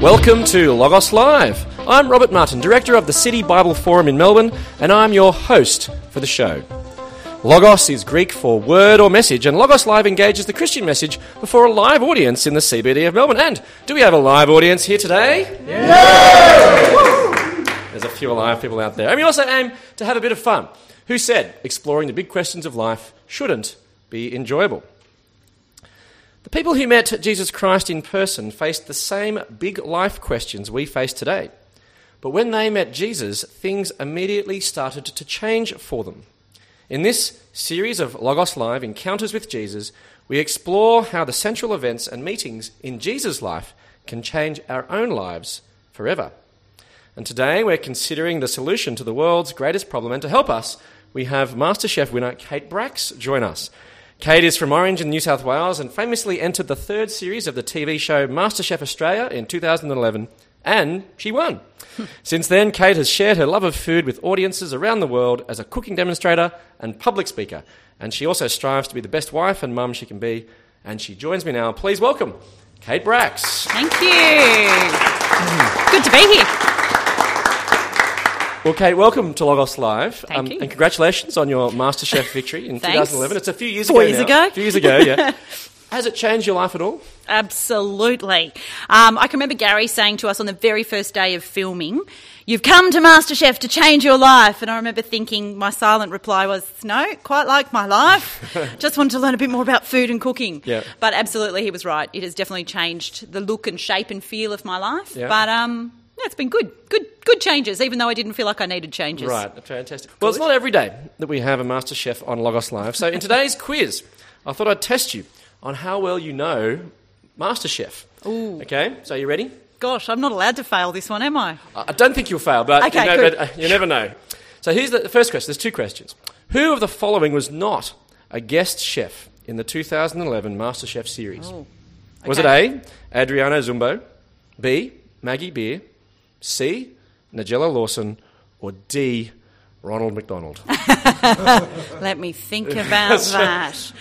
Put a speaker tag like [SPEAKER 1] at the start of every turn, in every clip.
[SPEAKER 1] Welcome to Logos Live. I'm Robert Martin, Director of the City Bible Forum in Melbourne, and I'm your host for the show. Logos is Greek for word or message, and Logos Live engages the Christian message before a live audience in the CBD of Melbourne. And do we have a live audience here today? No! There's a few alive people out there. And we also aim to have a bit of fun. Who said exploring the big questions of life shouldn't be enjoyable? The people who met Jesus Christ in person faced the same big life questions we face today. But when they met Jesus, things immediately started to change for them. In this series of Logos Live Encounters with Jesus, we explore how the central events and meetings in Jesus' life can change our own lives forever. And today we're considering the solution to the world's greatest problem, and to help us, we have MasterChef winner Kate Bracks join us. Kate is from Orange in New South Wales and famously entered the third series of the TV show MasterChef Australia in 2011, and she won. Since then, Kate has shared her love of food with audiences around the world as a cooking demonstrator and public speaker, and she also strives to be the best wife and mum she can be. And she joins me now. Please welcome Kate Bracks.
[SPEAKER 2] Thank you. Good to be here.
[SPEAKER 1] Well, Kate, welcome to Logos Live. Um,
[SPEAKER 2] you.
[SPEAKER 1] And congratulations on your MasterChef victory in 2011. It's a few years
[SPEAKER 2] Four
[SPEAKER 1] ago
[SPEAKER 2] years
[SPEAKER 1] now.
[SPEAKER 2] ago.
[SPEAKER 1] A few years ago, yeah. Has it changed your life at all?
[SPEAKER 2] Absolutely. Um, I can remember Gary saying to us on the very first day of filming, You've come to MasterChef to change your life. And I remember thinking, my silent reply was, No, quite like my life. Just wanted to learn a bit more about food and cooking.
[SPEAKER 1] Yeah.
[SPEAKER 2] But absolutely, he was right. It has definitely changed the look and shape and feel of my life.
[SPEAKER 1] Yeah.
[SPEAKER 2] But um, it's been good. Good, good changes, even though I didn't feel like I needed changes.
[SPEAKER 1] Right, fantastic. Well, it's not every day that we have a master chef on Logos Live. So in today's quiz, I thought I'd test you on how well you know MasterChef.
[SPEAKER 2] Ooh.
[SPEAKER 1] Okay, so you ready?
[SPEAKER 2] Gosh, I'm not allowed to fail this one, am I?
[SPEAKER 1] I don't think you'll fail, but,
[SPEAKER 2] Okay,
[SPEAKER 1] you, know, but, uh, you never know. So here's the, first question. There's two questions. Who of the following was not a guest chef in the 2011 MasterChef series?
[SPEAKER 2] Oh,
[SPEAKER 1] Was it. A, Adriano Zumbo, B, Maggie Beer, C, Nigella Lawson, or D, Ronald McDonald?
[SPEAKER 2] Let me think about that.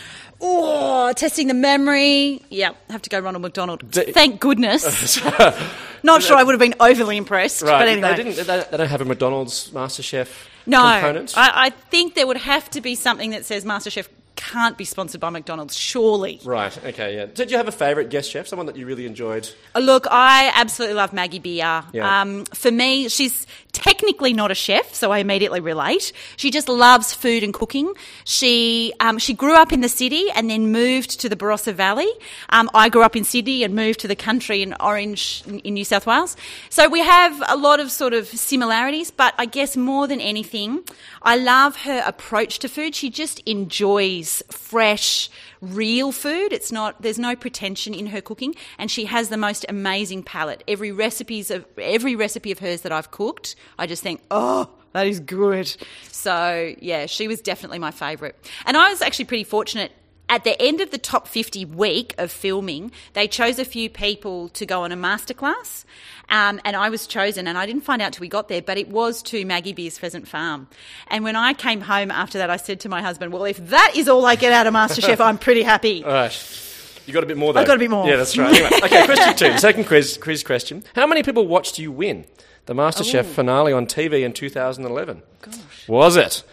[SPEAKER 2] Oh, testing the memory. Yeah, have to go Ronald McDonald.
[SPEAKER 1] D-
[SPEAKER 2] Thank goodness. Not sure I would have been overly impressed, but anyway.
[SPEAKER 1] They, didn't, they, they don't have a McDonald's MasterChef
[SPEAKER 2] no,
[SPEAKER 1] component?
[SPEAKER 2] I, I think there would have to be something that says MasterChef can't be sponsored by McDonald's, surely.
[SPEAKER 1] Right, okay, yeah. Did you have a favourite guest chef, someone that you really enjoyed?
[SPEAKER 2] Uh, Look, I absolutely love Maggie Beer.
[SPEAKER 1] Yeah.
[SPEAKER 2] Um, for me, she's technically not a chef, so I immediately relate. She just loves food and cooking. She um, she grew up in the city and then moved to the Barossa Valley. Um, I grew up in Sydney and moved to the country in Orange in, in New South Wales. So we have a lot of sort of similarities, but I guess more than anything, I love her approach to food. She just enjoys fresh, real food. It's not there's no pretension in her cooking, and she has the most amazing palate. Every recipes of every recipe of hers that I've cooked, I just think, oh. That is good. So, yeah, she was definitely my favourite. And I was actually pretty fortunate at the end of the top 50 week of filming, they chose a few people to go on a masterclass. Um, and I was chosen, and I didn't find out till we got there, but it was to Maggie Beer's Pheasant Farm. And when I came home after that, I said to my husband, Well, if that is all I get out of MasterChef, I'm pretty happy.
[SPEAKER 1] All right. You got a bit more, though.
[SPEAKER 2] I've got a bit more.
[SPEAKER 1] Yeah, that's right. Anyway, okay, question two. Second quiz, quiz question. How many people watched you win the MasterChef finale on TV in 2011? Gosh. Was it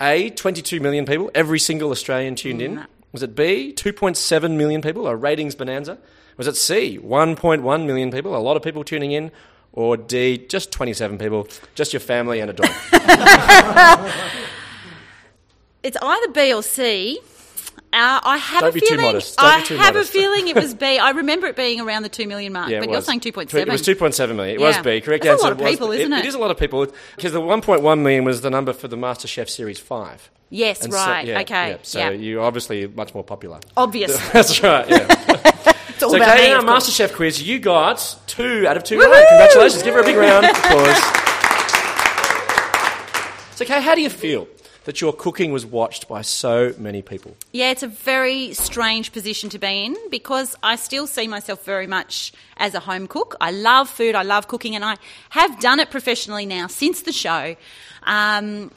[SPEAKER 1] A, 22 million people, every single Australian tuned in? Was it B, 2.7 million people, a ratings bonanza? Was it C, 1.1 million people, a lot of people tuning in? Or D, just 27 people, just your family and a dog?
[SPEAKER 2] It's either B or C. Uh, I have
[SPEAKER 1] Don't
[SPEAKER 2] a feeling.
[SPEAKER 1] modest.
[SPEAKER 2] I have
[SPEAKER 1] modest.
[SPEAKER 2] a feeling it was B. I remember it being around the two million mark,
[SPEAKER 1] Yeah, it
[SPEAKER 2] but you're saying two point
[SPEAKER 1] It was 2.7 million. It was B. Correct
[SPEAKER 2] That's a lot of people,
[SPEAKER 1] B.
[SPEAKER 2] isn't it?
[SPEAKER 1] It is a lot of people because the 1.1 million was the number for the MasterChef Series 5.
[SPEAKER 2] Yes,
[SPEAKER 1] And so-
[SPEAKER 2] right.
[SPEAKER 1] yeah,
[SPEAKER 2] okay.
[SPEAKER 1] yeah. So
[SPEAKER 2] yeah.
[SPEAKER 1] you're obviously much more popular.
[SPEAKER 2] Obviously,
[SPEAKER 1] That's right, yeah.
[SPEAKER 2] it's all
[SPEAKER 1] so,
[SPEAKER 2] about
[SPEAKER 1] Kate,
[SPEAKER 2] me.
[SPEAKER 1] in our. MasterChef quiz, you got two out of two right. Congratulations. Give her a big round of applause. So, Kate, how do you feel that your cooking was watched by so many people?
[SPEAKER 2] Yeah, it's a very strange position to be in because I still see myself very much as a home cook. I love food, I love cooking, and I have done it professionally now since the show. Um,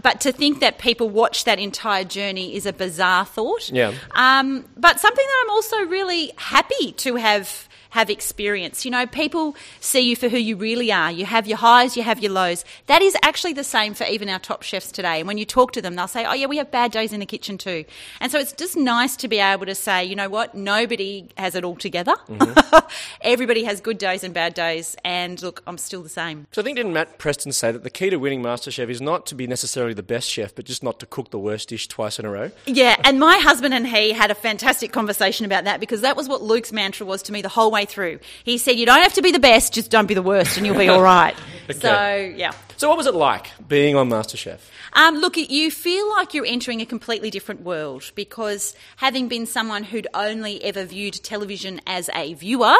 [SPEAKER 2] but to think that people watch that entire journey is a bizarre thought.
[SPEAKER 1] Yeah.
[SPEAKER 2] Um, but something that I'm also really happy to have have experience. You know, people see you for who you really are. You have your highs, you have your lows. That is actually the same for even our top chefs today. And when you talk to them, they'll say, oh, yeah, we have bad days in the kitchen too. And so it's just nice to be able to say, you know what, nobody has it all together. Mm-hmm. Everybody has good days and bad days. And look, I'm still the same.
[SPEAKER 1] So I think didn't Matt Preston say that the key to winning MasterChef is not to be necessarily the best chef, but just not to cook the worst dish twice in a row?
[SPEAKER 2] Yeah, and my husband and he had a fantastic conversation about that because that was what Luke's mantra was to me the whole way through. He said, You don't have to be the best, just don't be the worst, and you'll be all right. okay. So, yeah.
[SPEAKER 1] So, what was it like being on MasterChef?
[SPEAKER 2] Um, look, you feel like you're entering a completely different world because having been someone who'd only ever viewed television as a viewer,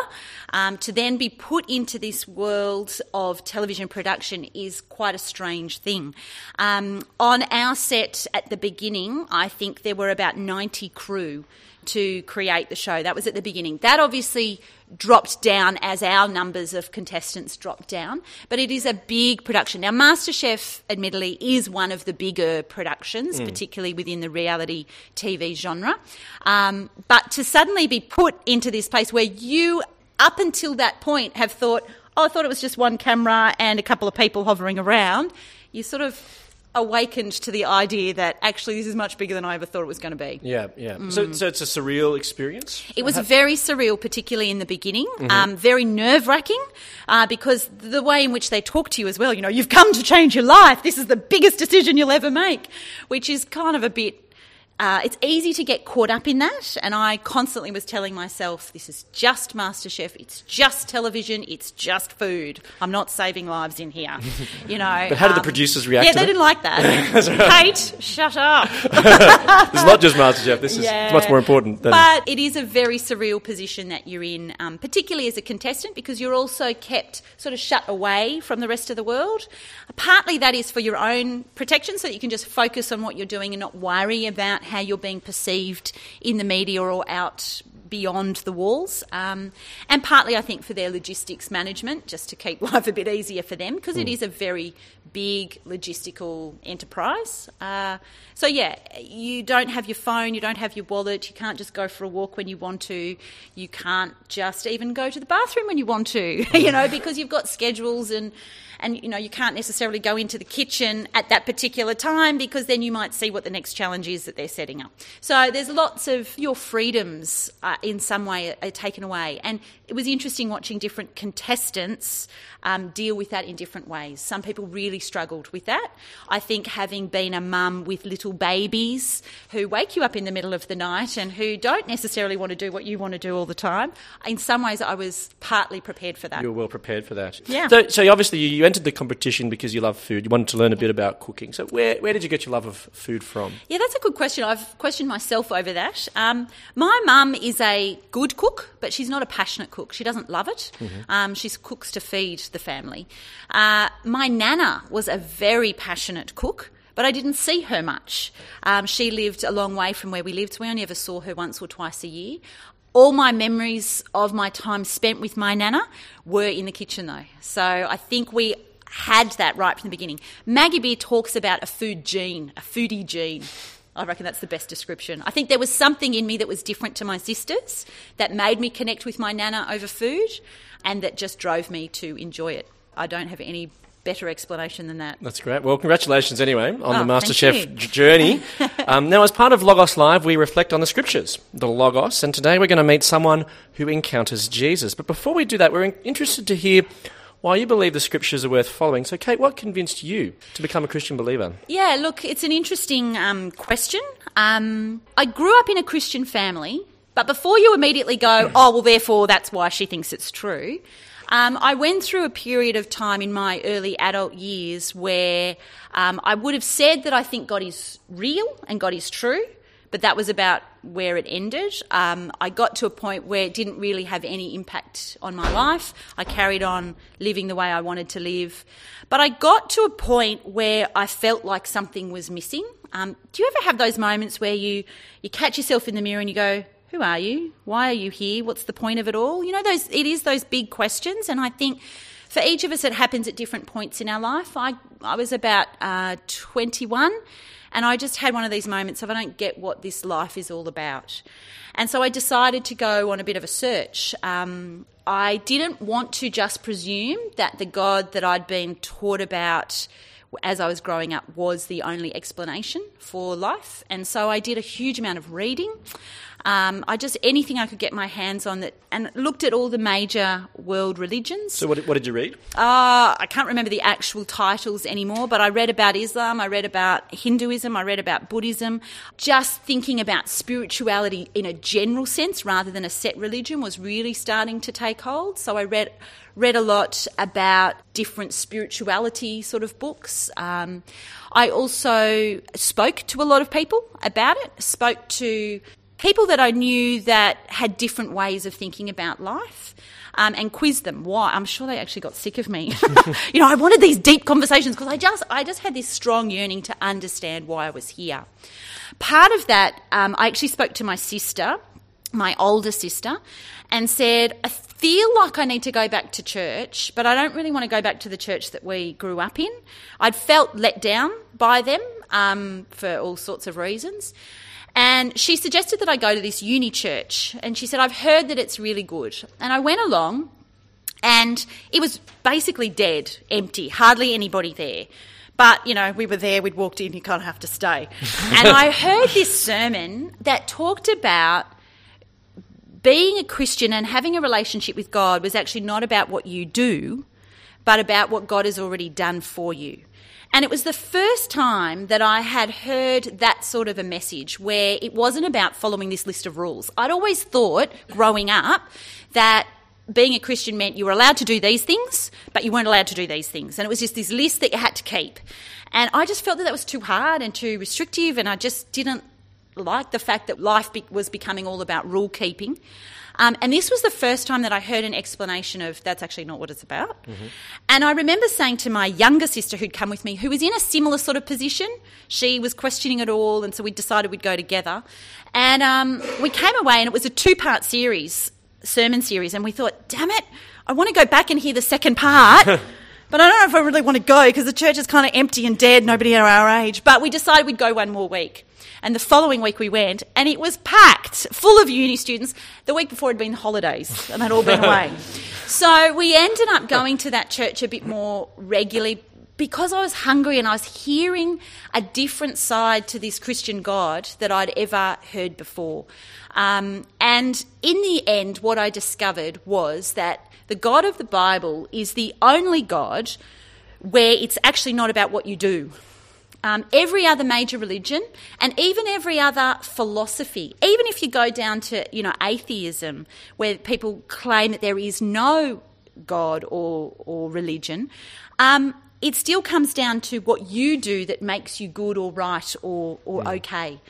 [SPEAKER 2] um, to then be put into this world of television production is quite a strange thing. Um, on our set at the beginning, I think there were about 90 crew to create the show. That was at the beginning. That obviously dropped down as our numbers of contestants dropped down, but it is a big production. Now, MasterChef, admittedly, is one of the bigger productions, mm. particularly within the reality TV genre. Um, but to suddenly be put into this place where you, up until that point, have thought, oh, I thought it was just one camera and a couple of people hovering around, you sort of awakened to the idea that actually this is much bigger than I ever thought it was going to be.
[SPEAKER 1] Yeah, yeah. Mm. So, so it's a surreal experience.
[SPEAKER 2] It was very surreal, particularly in the beginning. Mm-hmm. Um, very nerve wracking uh, because the way in which they talk to you as well. You know, you've come to change your life. This is the biggest decision you'll ever make, which is kind of a bit uh, it's easy to get caught up in that, and I constantly was telling myself, "This is just MasterChef. It's just television. It's just food. I'm not saving lives in here." You know.
[SPEAKER 1] but how did the um, producers react?
[SPEAKER 2] Yeah, they didn't like that. Kate, shut up.
[SPEAKER 1] this is not just MasterChef. This yeah. is much more important. Than...
[SPEAKER 2] But it is a very surreal position that you're in, um, particularly as a contestant, because you're also kept sort of shut away from the rest of the world. Partly that is for your own protection, so that you can just focus on what you're doing and not worry about how you're being perceived in the media or out beyond the walls. Um, and partly, I think, for their logistics management, just to keep life a bit easier for them, because mm. it is a very big logistical enterprise. Uh, so, yeah, you don't have your phone, you don't have your wallet, you can't just go for a walk when you want to, you can't just even go to the bathroom when you want to, you know, because you've got schedules and and you know you can't necessarily go into the kitchen at that particular time because then you might see what the next challenge is that they're setting up. So there's lots of your freedoms uh, in some way are taken away, and it was interesting watching different contestants um, deal with that in different ways. Some people really struggled with that. I think having been a mum with little babies who wake you up in the middle of the night and who don't necessarily want to do what you want to do all the time, in some ways I was partly prepared for that.
[SPEAKER 1] You were well prepared for that.
[SPEAKER 2] Yeah.
[SPEAKER 1] So, so obviously you entered the competition because you love food. You wanted to learn a bit about cooking. So where, where did you get your love of food from?
[SPEAKER 2] Yeah, that's a good question. I've questioned myself over that. Um, my mum is a good cook, but she's not a passionate cook. She doesn't love it. Mm-hmm. Um, she cooks to feed the family. Uh, my nana was a very passionate cook but I didn't see her much. Um, she lived a long way from where we lived. So we only ever saw her once or twice a year. All my memories of my time spent with my nana were in the kitchen, though. So I think we had that right from the beginning. Maggie Beer talks about a food gene, a foodie gene. I reckon that's the best description. I think there was something in me that was different to my sisters that made me connect with my nana over food and that just drove me to enjoy it. I don't have any better explanation than that.
[SPEAKER 1] That's great. Well, congratulations anyway on oh, the MasterChef journey. um, now, as part of Logos Live, we reflect on the scriptures, the Logos, and today we're going to meet someone who encounters Jesus. But before we do that, we're interested to hear why you believe the scriptures are worth following. So, Kate, what convinced you to become a Christian believer?
[SPEAKER 2] Yeah, look, it's an interesting um, question. Um, I grew up in a Christian family, but before you immediately go, oh, well, therefore that's why she thinks it's true, um, I went through a period of time in my early adult years where um, I would have said that I think God is real and God is true, but that was about where it ended. Um, I got to a point where it didn't really have any impact on my life. I carried on living the way I wanted to live. But I got to a point where I felt like something was missing. Um, do you ever have those moments where you, you catch yourself in the mirror and you go, who are you? Why are you here? What's the point of it all? You know, those it is those big questions, and I think for each of us, it happens at different points in our life. I I was about uh, 21 And I just had one of these moments of I don't get what this life is all about. And so I decided to go on a bit of a search. Um, I didn't want to just presume that the God that I'd been taught about as I was growing up was the only explanation for life. And so I did a huge amount of reading. Um, I just anything I could get my hands on that, and looked at all the major world religions.
[SPEAKER 1] So, what, what did you read?
[SPEAKER 2] Uh, I can't remember the actual titles anymore, but I read about Islam, I read about Hinduism, I read about Buddhism. Just thinking about spirituality in a general sense rather than a set religion was really starting to take hold. So I read read a lot about different spirituality sort of books. Um, I also spoke to a lot of people about it, spoke to people that I knew that had different ways of thinking about life. Um, and quizzed them why. I'm sure they actually got sick of me. you know, I wanted these deep conversations because I just, I just had this strong yearning to understand why I was here. Part of that, um, I actually spoke to my sister, my older sister, and said, I feel like I need to go back to church, but I don't really want to go back to the church that we grew up in. I'd felt let down by them um, for all sorts of reasons. And she suggested that I go to this uni church. And she said, I've heard that it's really good. And I went along, and it was basically dead, empty, hardly anybody there. But, you know, we were there, we'd walked in, you kind of have to stay. and I heard this sermon that talked about being a Christian and having a relationship with God was actually not about what you do, but about what God has already done for you. And it was the first time that I had heard that sort of a message where it wasn't about following this list of rules. I'd always thought growing up that being a Christian meant you were allowed to do these things, but you weren't allowed to do these things. And it was just this list that you had to keep. And I just felt that that was too hard and too restrictive, and I just didn't like the fact that life be- was becoming all about rule keeping. Um, and this was the first time that I heard an explanation of that's actually not what it's about. Mm-hmm. And I remember saying to my younger sister who'd come with me, who was in a similar sort of position, she was questioning it all, and so we decided we'd go together. And um, we came away, and it was a two part series, sermon series, and we thought, damn it, I want to go back and hear the second part. But I don't know if I really want to go because the church is kind of empty and dead, nobody our age. But we decided we'd go one more week. And the following week we went, and it was packed, full of uni students. The week before had been holidays, and they'd all been away. So we ended up going to that church a bit more regularly because I was hungry and I was hearing a different side to this Christian God that I'd ever heard before. Um, and in the end, what I discovered was that the God of the Bible is the only God where it's actually not about what you do. Um, every other major religion and even every other philosophy, even if you go down to you know atheism, where people claim that there is no God or or religion, um, it still comes down to what you do that makes you good or right or or okay.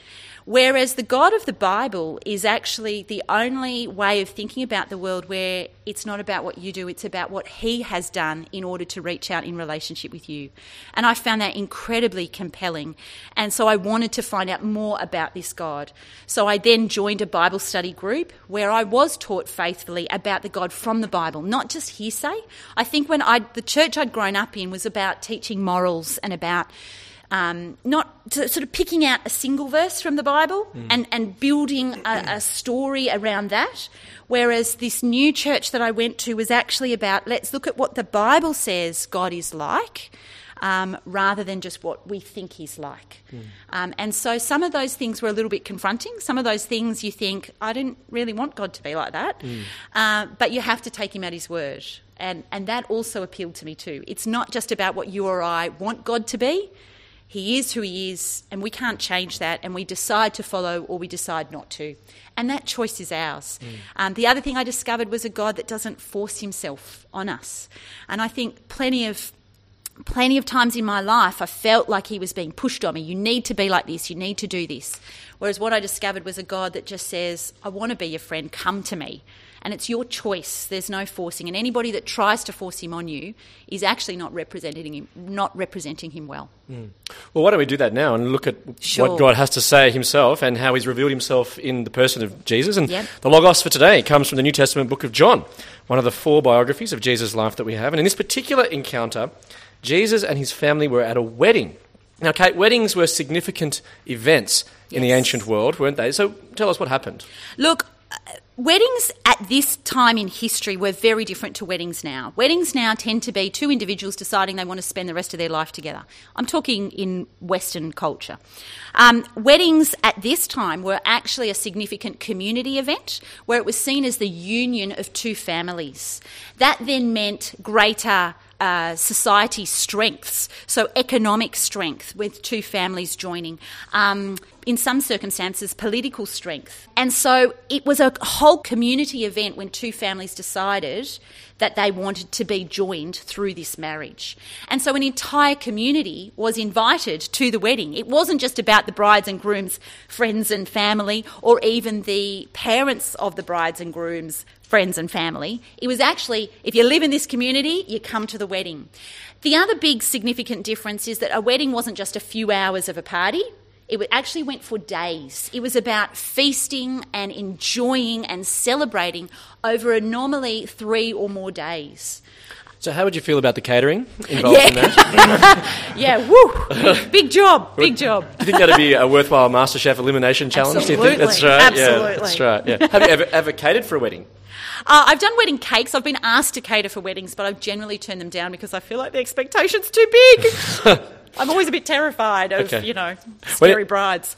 [SPEAKER 2] Whereas the God of the Bible is actually the only way of thinking about the world where it's not about what you do, it's about what He has done in order to reach out in relationship with you. And I found that incredibly compelling. And so I wanted to find out more about this God. So I then joined a Bible study group where I was taught faithfully about the God from the Bible, not just hearsay. I think when I the church I'd grown up in was about teaching morals and about um, not sort of picking out a single verse from the Bible mm. and, and building a, a story around that. Whereas this new church that I went to was actually about let's look at what the Bible says God is like. Um, rather than just what we think he's like. Mm. Um, and so some of those things were a little bit confronting. Some of those things you think, I didn't really want God to be like that. Mm. Uh, but you have to take him at his word. And, and that also appealed to me too. It's not just about what you or I want God to be, he is who he is, and we can't change that, and we decide to follow or we decide not to. And that choice is ours. Mm. Um, the other thing I discovered was a God that doesn't force himself on us. And I think plenty of plenty of times in my life I felt like he was being pushed on me. You need to be like this, you need to do this. Whereas what I discovered was a God that just says, I want to be your friend, come to me and it's your choice. There's no forcing, and anybody that tries to force him on you is actually not representing him, not representing him well.
[SPEAKER 1] Mm. Well, why don't we do that now and look at sure. what God has to say Himself and how He's revealed Himself in the person of Jesus? And yep. the logos for today comes from the New Testament book of John, one of the four biographies of Jesus' life that we have. And in this particular encounter, Jesus and his family were at a wedding Now, Kate, weddings were significant events in the ancient world, weren't they? So tell us what happened.
[SPEAKER 2] Look, uh, weddings at this time in history were very different to weddings now. Weddings now tend to be two individuals deciding they want to spend the rest of their life together. I'm talking in Western culture. Um, weddings at this time were actually a significant community event where it was seen as the union of two families. That then meant greater uh, society strengths, so economic strength with two families joining. Um, in some circumstances, political strength. And so it was a whole community event when two families decided that they wanted to be joined through this marriage. And so an entire community was invited to the wedding. It wasn't just about the brides and grooms, friends and family, or even the parents of the brides and grooms, friends and family. It was actually, if you live in this community, you come to the wedding. The other big significant difference is that a wedding wasn't just a few hours of a party. It actually went for days. It was about feasting and enjoying and celebrating over a normally three or more days.
[SPEAKER 1] So, how would you feel about the catering involved in that?
[SPEAKER 2] Yeah, woo! big job, big job.
[SPEAKER 1] Do you think that'd be a worthwhile MasterChef elimination challenge? Do you think that's
[SPEAKER 2] Absolutely.
[SPEAKER 1] right? Yeah,
[SPEAKER 2] Absolutely.
[SPEAKER 1] that's right. Yeah. Have you ever, ever catered for a wedding?
[SPEAKER 2] Uh, I've done wedding cakes. I've been asked to cater for weddings, but I've generally turned them down because I feel like the expectation's too big. I'm always a bit terrified of,
[SPEAKER 1] Okay.
[SPEAKER 2] you know,
[SPEAKER 1] Well,
[SPEAKER 2] scary
[SPEAKER 1] it-
[SPEAKER 2] brides.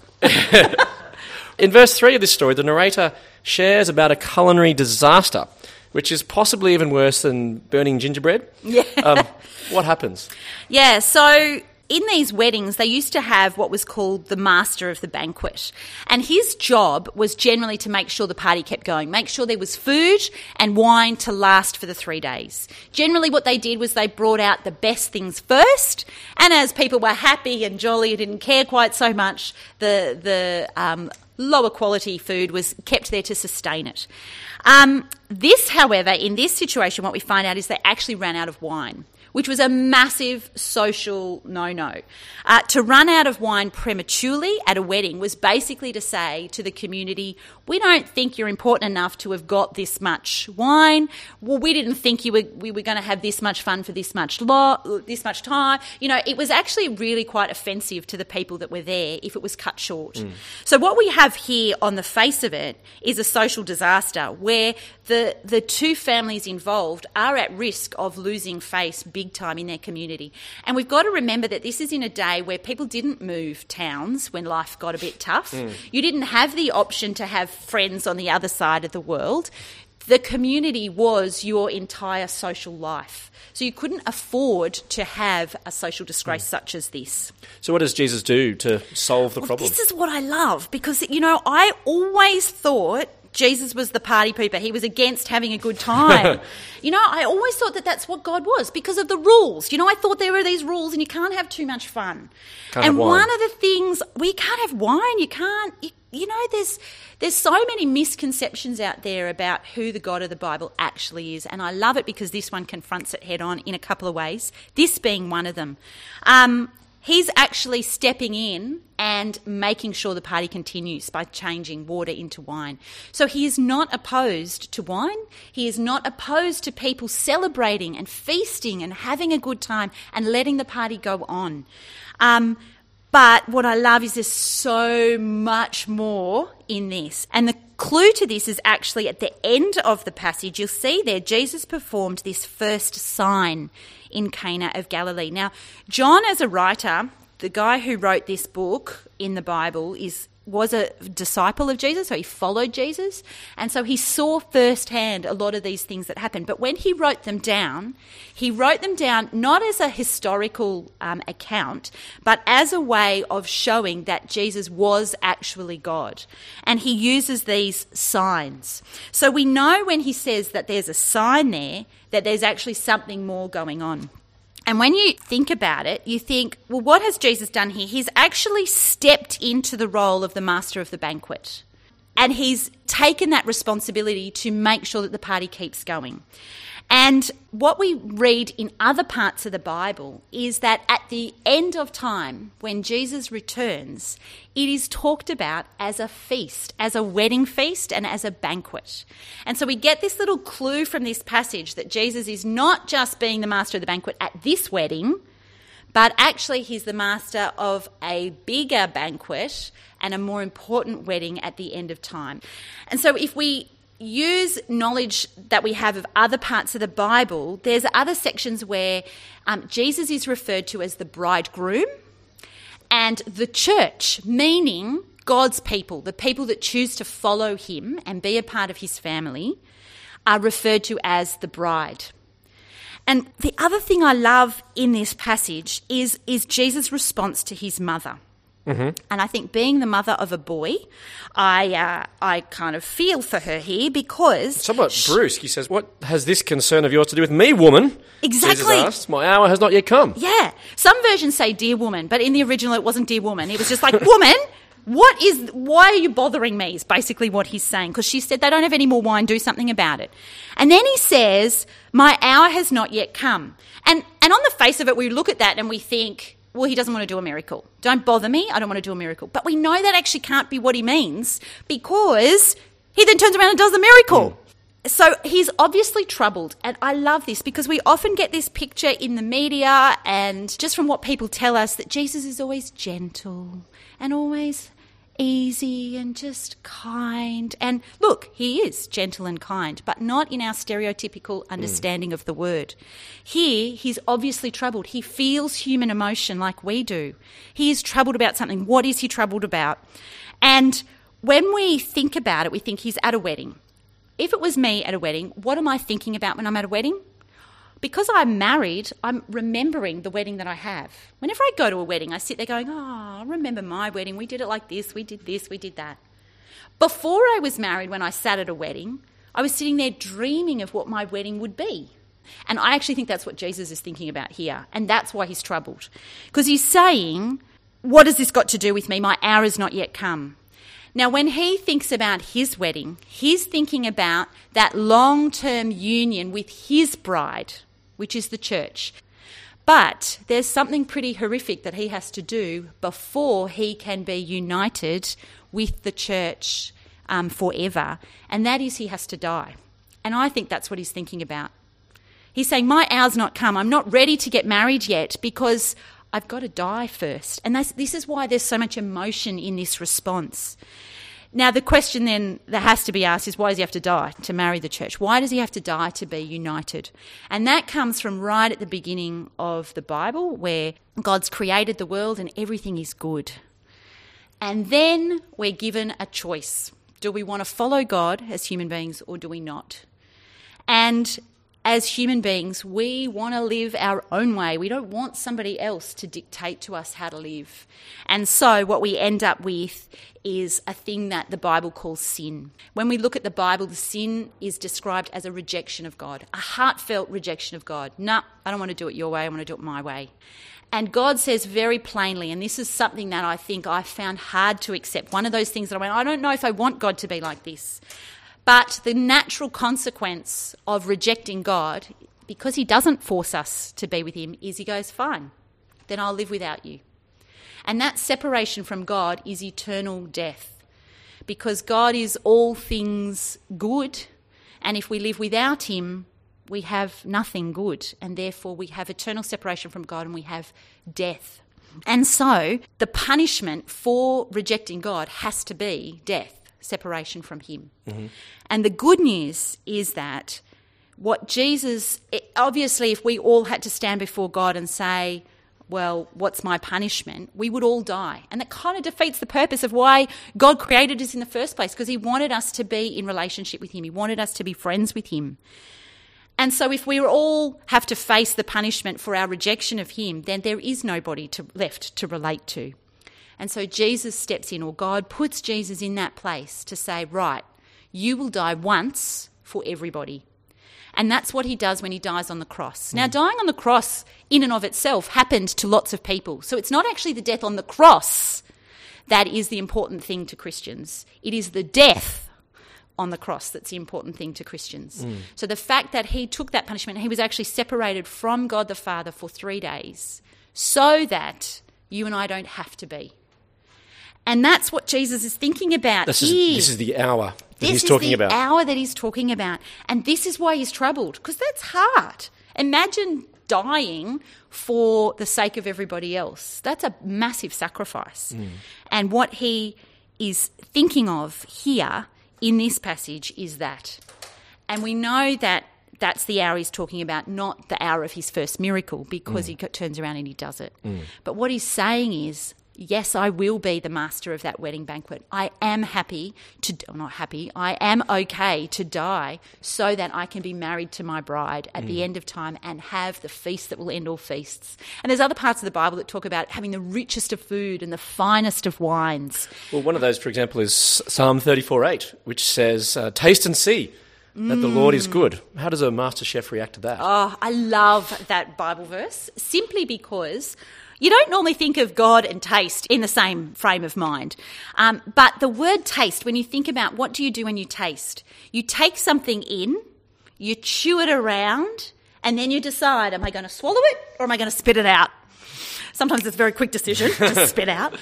[SPEAKER 1] In verse 3 of this story, the narrator shares about a culinary disaster, which is possibly even worse than burning gingerbread.
[SPEAKER 2] Yeah.
[SPEAKER 1] Um, what happens?
[SPEAKER 2] Yeah, so in these weddings, they used to have what was called the master of the banquet. And his job was generally to make sure the party kept going, make sure there was food and wine to last for the three days. Generally, what they did was they brought out the best things first. And as people were happy and jolly and didn't care quite so much, the, the um, lower quality food was kept there to sustain it. Um, this, however, in this situation, what we find out is they actually ran out of wine which was a massive social no no. Uh, to run out of wine prematurely at a wedding was basically to say to the community, we don't think you're important enough to have got this much wine. Well, we didn't think you were, we were going to have this much fun for this much lo- this much time. You know, it was actually really quite offensive to the people that were there if it was cut short. So what we have here on the face of it is a social disaster where the the two families involved are at risk of losing face big time in their community. And we've got to remember that this is in a day where people didn't move towns when life got a bit tough. Mm. You didn't have the option to have friends on the other side of the world. The community was your entire social life. So you couldn't afford to have a social disgrace mm. such as this.
[SPEAKER 1] So, what does Jesus do to solve the problem?
[SPEAKER 2] This is what I love because, you know, I always thought Jesus was the party pooper. He was against having a good time. you know, I always thought that that's what God was because of the rules. You know, I thought there were these rules and you can't have too much fun.
[SPEAKER 1] Can't
[SPEAKER 2] and one of the things, we can't have wine. You can't, you, you know, there's, there's so many misconceptions out there about who the God of the Bible actually is. And I love it because this one confronts it head on in a couple of ways, this being one of them. Um, He's actually stepping in and making sure the party continues by changing water into wine. So he is not opposed to wine. He is not opposed to people celebrating and feasting and having a good time and letting the party go on. Um, but what I love is there's so much more in this. And the clue to this is actually at the end of the passage. You'll see there, Jesus performed this first sign in Cana of Galilee. Now, John, as a writer, the guy who wrote this book in the Bible, is was a disciple of Jesus, so he followed Jesus, and so he saw firsthand a lot of these things that happened. But when he wrote them down, he wrote them down not as a historical um, account, but as a way of showing that Jesus was actually God. And he uses these signs. So we know when he says that there's a sign there, that there's actually something more going on. And when you think about it, you think, well, what has Jesus done here? He's actually stepped into the role of the master of the banquet. And he's taken that responsibility to make sure that the party keeps going. And what we read in other parts of the Bible is that at the end of time, when Jesus returns, it is talked about as a feast, as a wedding feast, and as a banquet. And so we get this little clue from this passage that Jesus is not just being the master of the banquet at this wedding, but actually, he's the master of a bigger banquet and a more important wedding at the end of time. And so, if we use knowledge that we have of other parts of the Bible, there's other sections where um, Jesus is referred to as the bridegroom and the church, meaning God's people, the people that choose to follow him and be a part of his family, are referred to as the bride. And the other thing I love in this passage is, is Jesus' response to his mother. Mm-hmm. And I think being the mother of a boy, I uh, I kind of feel for her here because
[SPEAKER 1] somewhat she, brusque. He says, "What has this concern of yours to do with me, woman?"
[SPEAKER 2] Exactly.
[SPEAKER 1] Asked, My hour has not yet come.
[SPEAKER 2] Yeah. Some versions say "dear woman," but in the original it wasn't "dear woman." It was just like "woman." What is, why are you bothering me? Is basically what he's saying. Because she said, they don't have any more wine, do something about it. And then he says, my hour has not yet come. And, and on the face of it, we look at that and we think, well, he doesn't want to do a miracle. Don't bother me. I don't want to do a miracle. But we know that actually can't be what he means because he then turns around and does the miracle. Mm. So he's obviously troubled. And I love this because we often get this picture in the media and just from what people tell us that Jesus is always gentle and always easy and just kind. And look, he is gentle and kind, but not in our stereotypical understanding mm. of the word. Here, he's obviously troubled. He feels human emotion like we do. He is troubled about something. What is he troubled about? And when we think about it, we think he's at a wedding. If it was me at a wedding, what am I thinking about when I'm at a wedding? Because I'm married, I'm remembering the wedding that I have. Whenever I go to a wedding, I sit there going, Oh, I remember my wedding. We did it like this, we did this, we did that. Before I was married, when I sat at a wedding, I was sitting there dreaming of what my wedding would be. And I actually think that's what Jesus is thinking about here. And that's why he's troubled. Because he's saying, What has this got to do with me? My hour has not yet come. Now, when he thinks about his wedding, he's thinking about that long term union with his bride which is the church. But there's something pretty horrific that he has to do before he can be united with the church um, forever, and that is he has to die. And I think that's what he's thinking about. He's saying, My hour's not come. I'm not ready to get married yet because I've got to die first. And this is why there's so much emotion in this response. Now, the question then that has to be asked is why does he have to die to marry the church? Why does he have to die to be united? And that comes from right at the beginning of the Bible, where God's created the world and everything is good. And then we're given a choice. Do we want to follow God as human beings or do we not? And as human beings, we want to live our own way. We don't want somebody else to dictate to us how to live. And so, what we end up with is a thing that the Bible calls sin. When we look at the Bible, the sin is described as a rejection of God, a heartfelt rejection of God. No, nah, I don't want to do it your way, I want to do it my way. And God says very plainly, and this is something that I think I found hard to accept. One of those things that I went, I don't know if I want God to be like this. But the natural consequence of rejecting God, because He doesn't force us to be with Him, is He goes, Fine, then I'll live without you. And that separation from God is eternal death. Because God is all things good, and if we live without Him, we have nothing good, and therefore we have eternal separation from God and we have death. And so the punishment for rejecting God has to be death separation from Him. Mm-hmm. And the good news is that what Jesus, obviously, if we all had to stand before God and say, well, what's my punishment? We would all die. And that kind of defeats the purpose of why God created us in the first place, because He wanted us to be in relationship with Him. He wanted us to be friends with Him. And so, if we all have to face the punishment for our rejection of Him, then there is nobody to, left to relate to. And so Jesus steps in, or God puts Jesus in that place to say, right, you will die once for everybody. And that's what he does when he dies on the cross. Now, mm. dying on the cross, in and of itself, happened to lots of people. So it's not actually the death on the cross that is the important thing to Christians, it is the death on the cross that's the important thing to Christians. Mm. So the fact that he took that punishment, he was actually separated from God the Father for three days so that you and I don't have to be. And that's what Jesus is thinking about.
[SPEAKER 1] This, is, this is the hour that
[SPEAKER 2] this
[SPEAKER 1] he's talking about.
[SPEAKER 2] hour that he's talking about. And this is why he's troubled, because that's hard. Imagine dying for the sake of everybody else. That's a massive sacrifice. Hmm. And what he is thinking of here in this passage is that. And we know that that's the hour he's talking about, not the hour of his first miracle, because hmm. he turns around and he does it. Hmm. But what he's saying is, yes, I will be the master of that wedding banquet. I am happy to, not happy, I am okay to die so that I can be married to my bride at the end of time and have the feast that will end all feasts. And there's other parts of the Bible that talk about having the richest of food and the finest of wines.
[SPEAKER 1] Well, one of those, for example, is Psalm 34:8, which says, uh, "Taste and see that the Lord is good." How does a master chef react to that?
[SPEAKER 2] Oh, I love that Bible verse simply because you don't normally think of God and taste in the same frame of mind. Um, but the word taste, when you think about what do you do when you taste, you take something in, you chew it around, and then you decide, am I going to swallow it or am I going to spit it out? Sometimes it's a very quick decision to spit out. But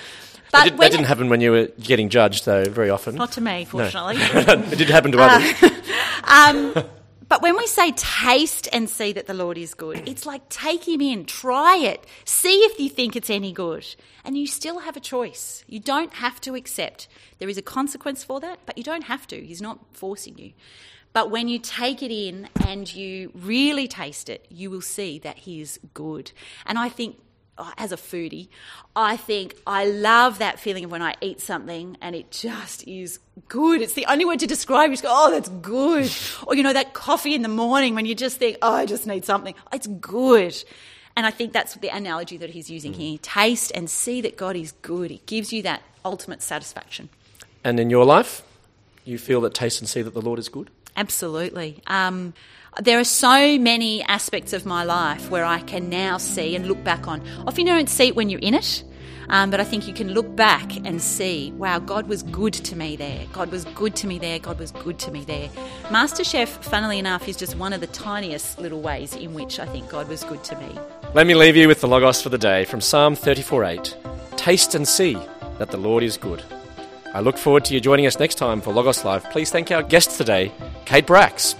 [SPEAKER 1] that, did, that, did, not happen when you were getting judged, though. Very often,
[SPEAKER 2] not to me, fortunately.
[SPEAKER 1] it did happen to
[SPEAKER 2] Uh,
[SPEAKER 1] others.
[SPEAKER 2] Um, but when we say taste and see that the Lord is good, it's like take him in, try it, see if you think it's any good. And you still have a choice. You don't have to accept. There is a consequence for that, but you don't have to. He's not forcing you. But when you take it in and you really taste it, you will see that he is good. And I think as a foodie, I think I love that feeling of when I eat something and it just is good. It's the only word to describe it. You just go, oh, that's good. Or, you know, that coffee in the morning when you just think, oh, I just need something. It's good. And I think that's the analogy that he's using here. Taste and see that God is good. It gives you that ultimate satisfaction.
[SPEAKER 1] and in your life, you feel that taste and see that the Lord is good.
[SPEAKER 2] Absolutely. Um, there are so many aspects of my life where I can now see and look back on. Often you don't see it when you're in it, um, but I think you can look back and see, wow, God was good to me there. God was good to me there. God was good to me there. MasterChef, funnily enough, is just one of the tiniest little ways in which I think God was good to me.
[SPEAKER 1] Let me leave you with the Logos for the day from Psalm 34:8. Taste and see that the Lord is good. I look forward to you joining us next time for Logos Live. Please thank our guests today, Kate Bracks.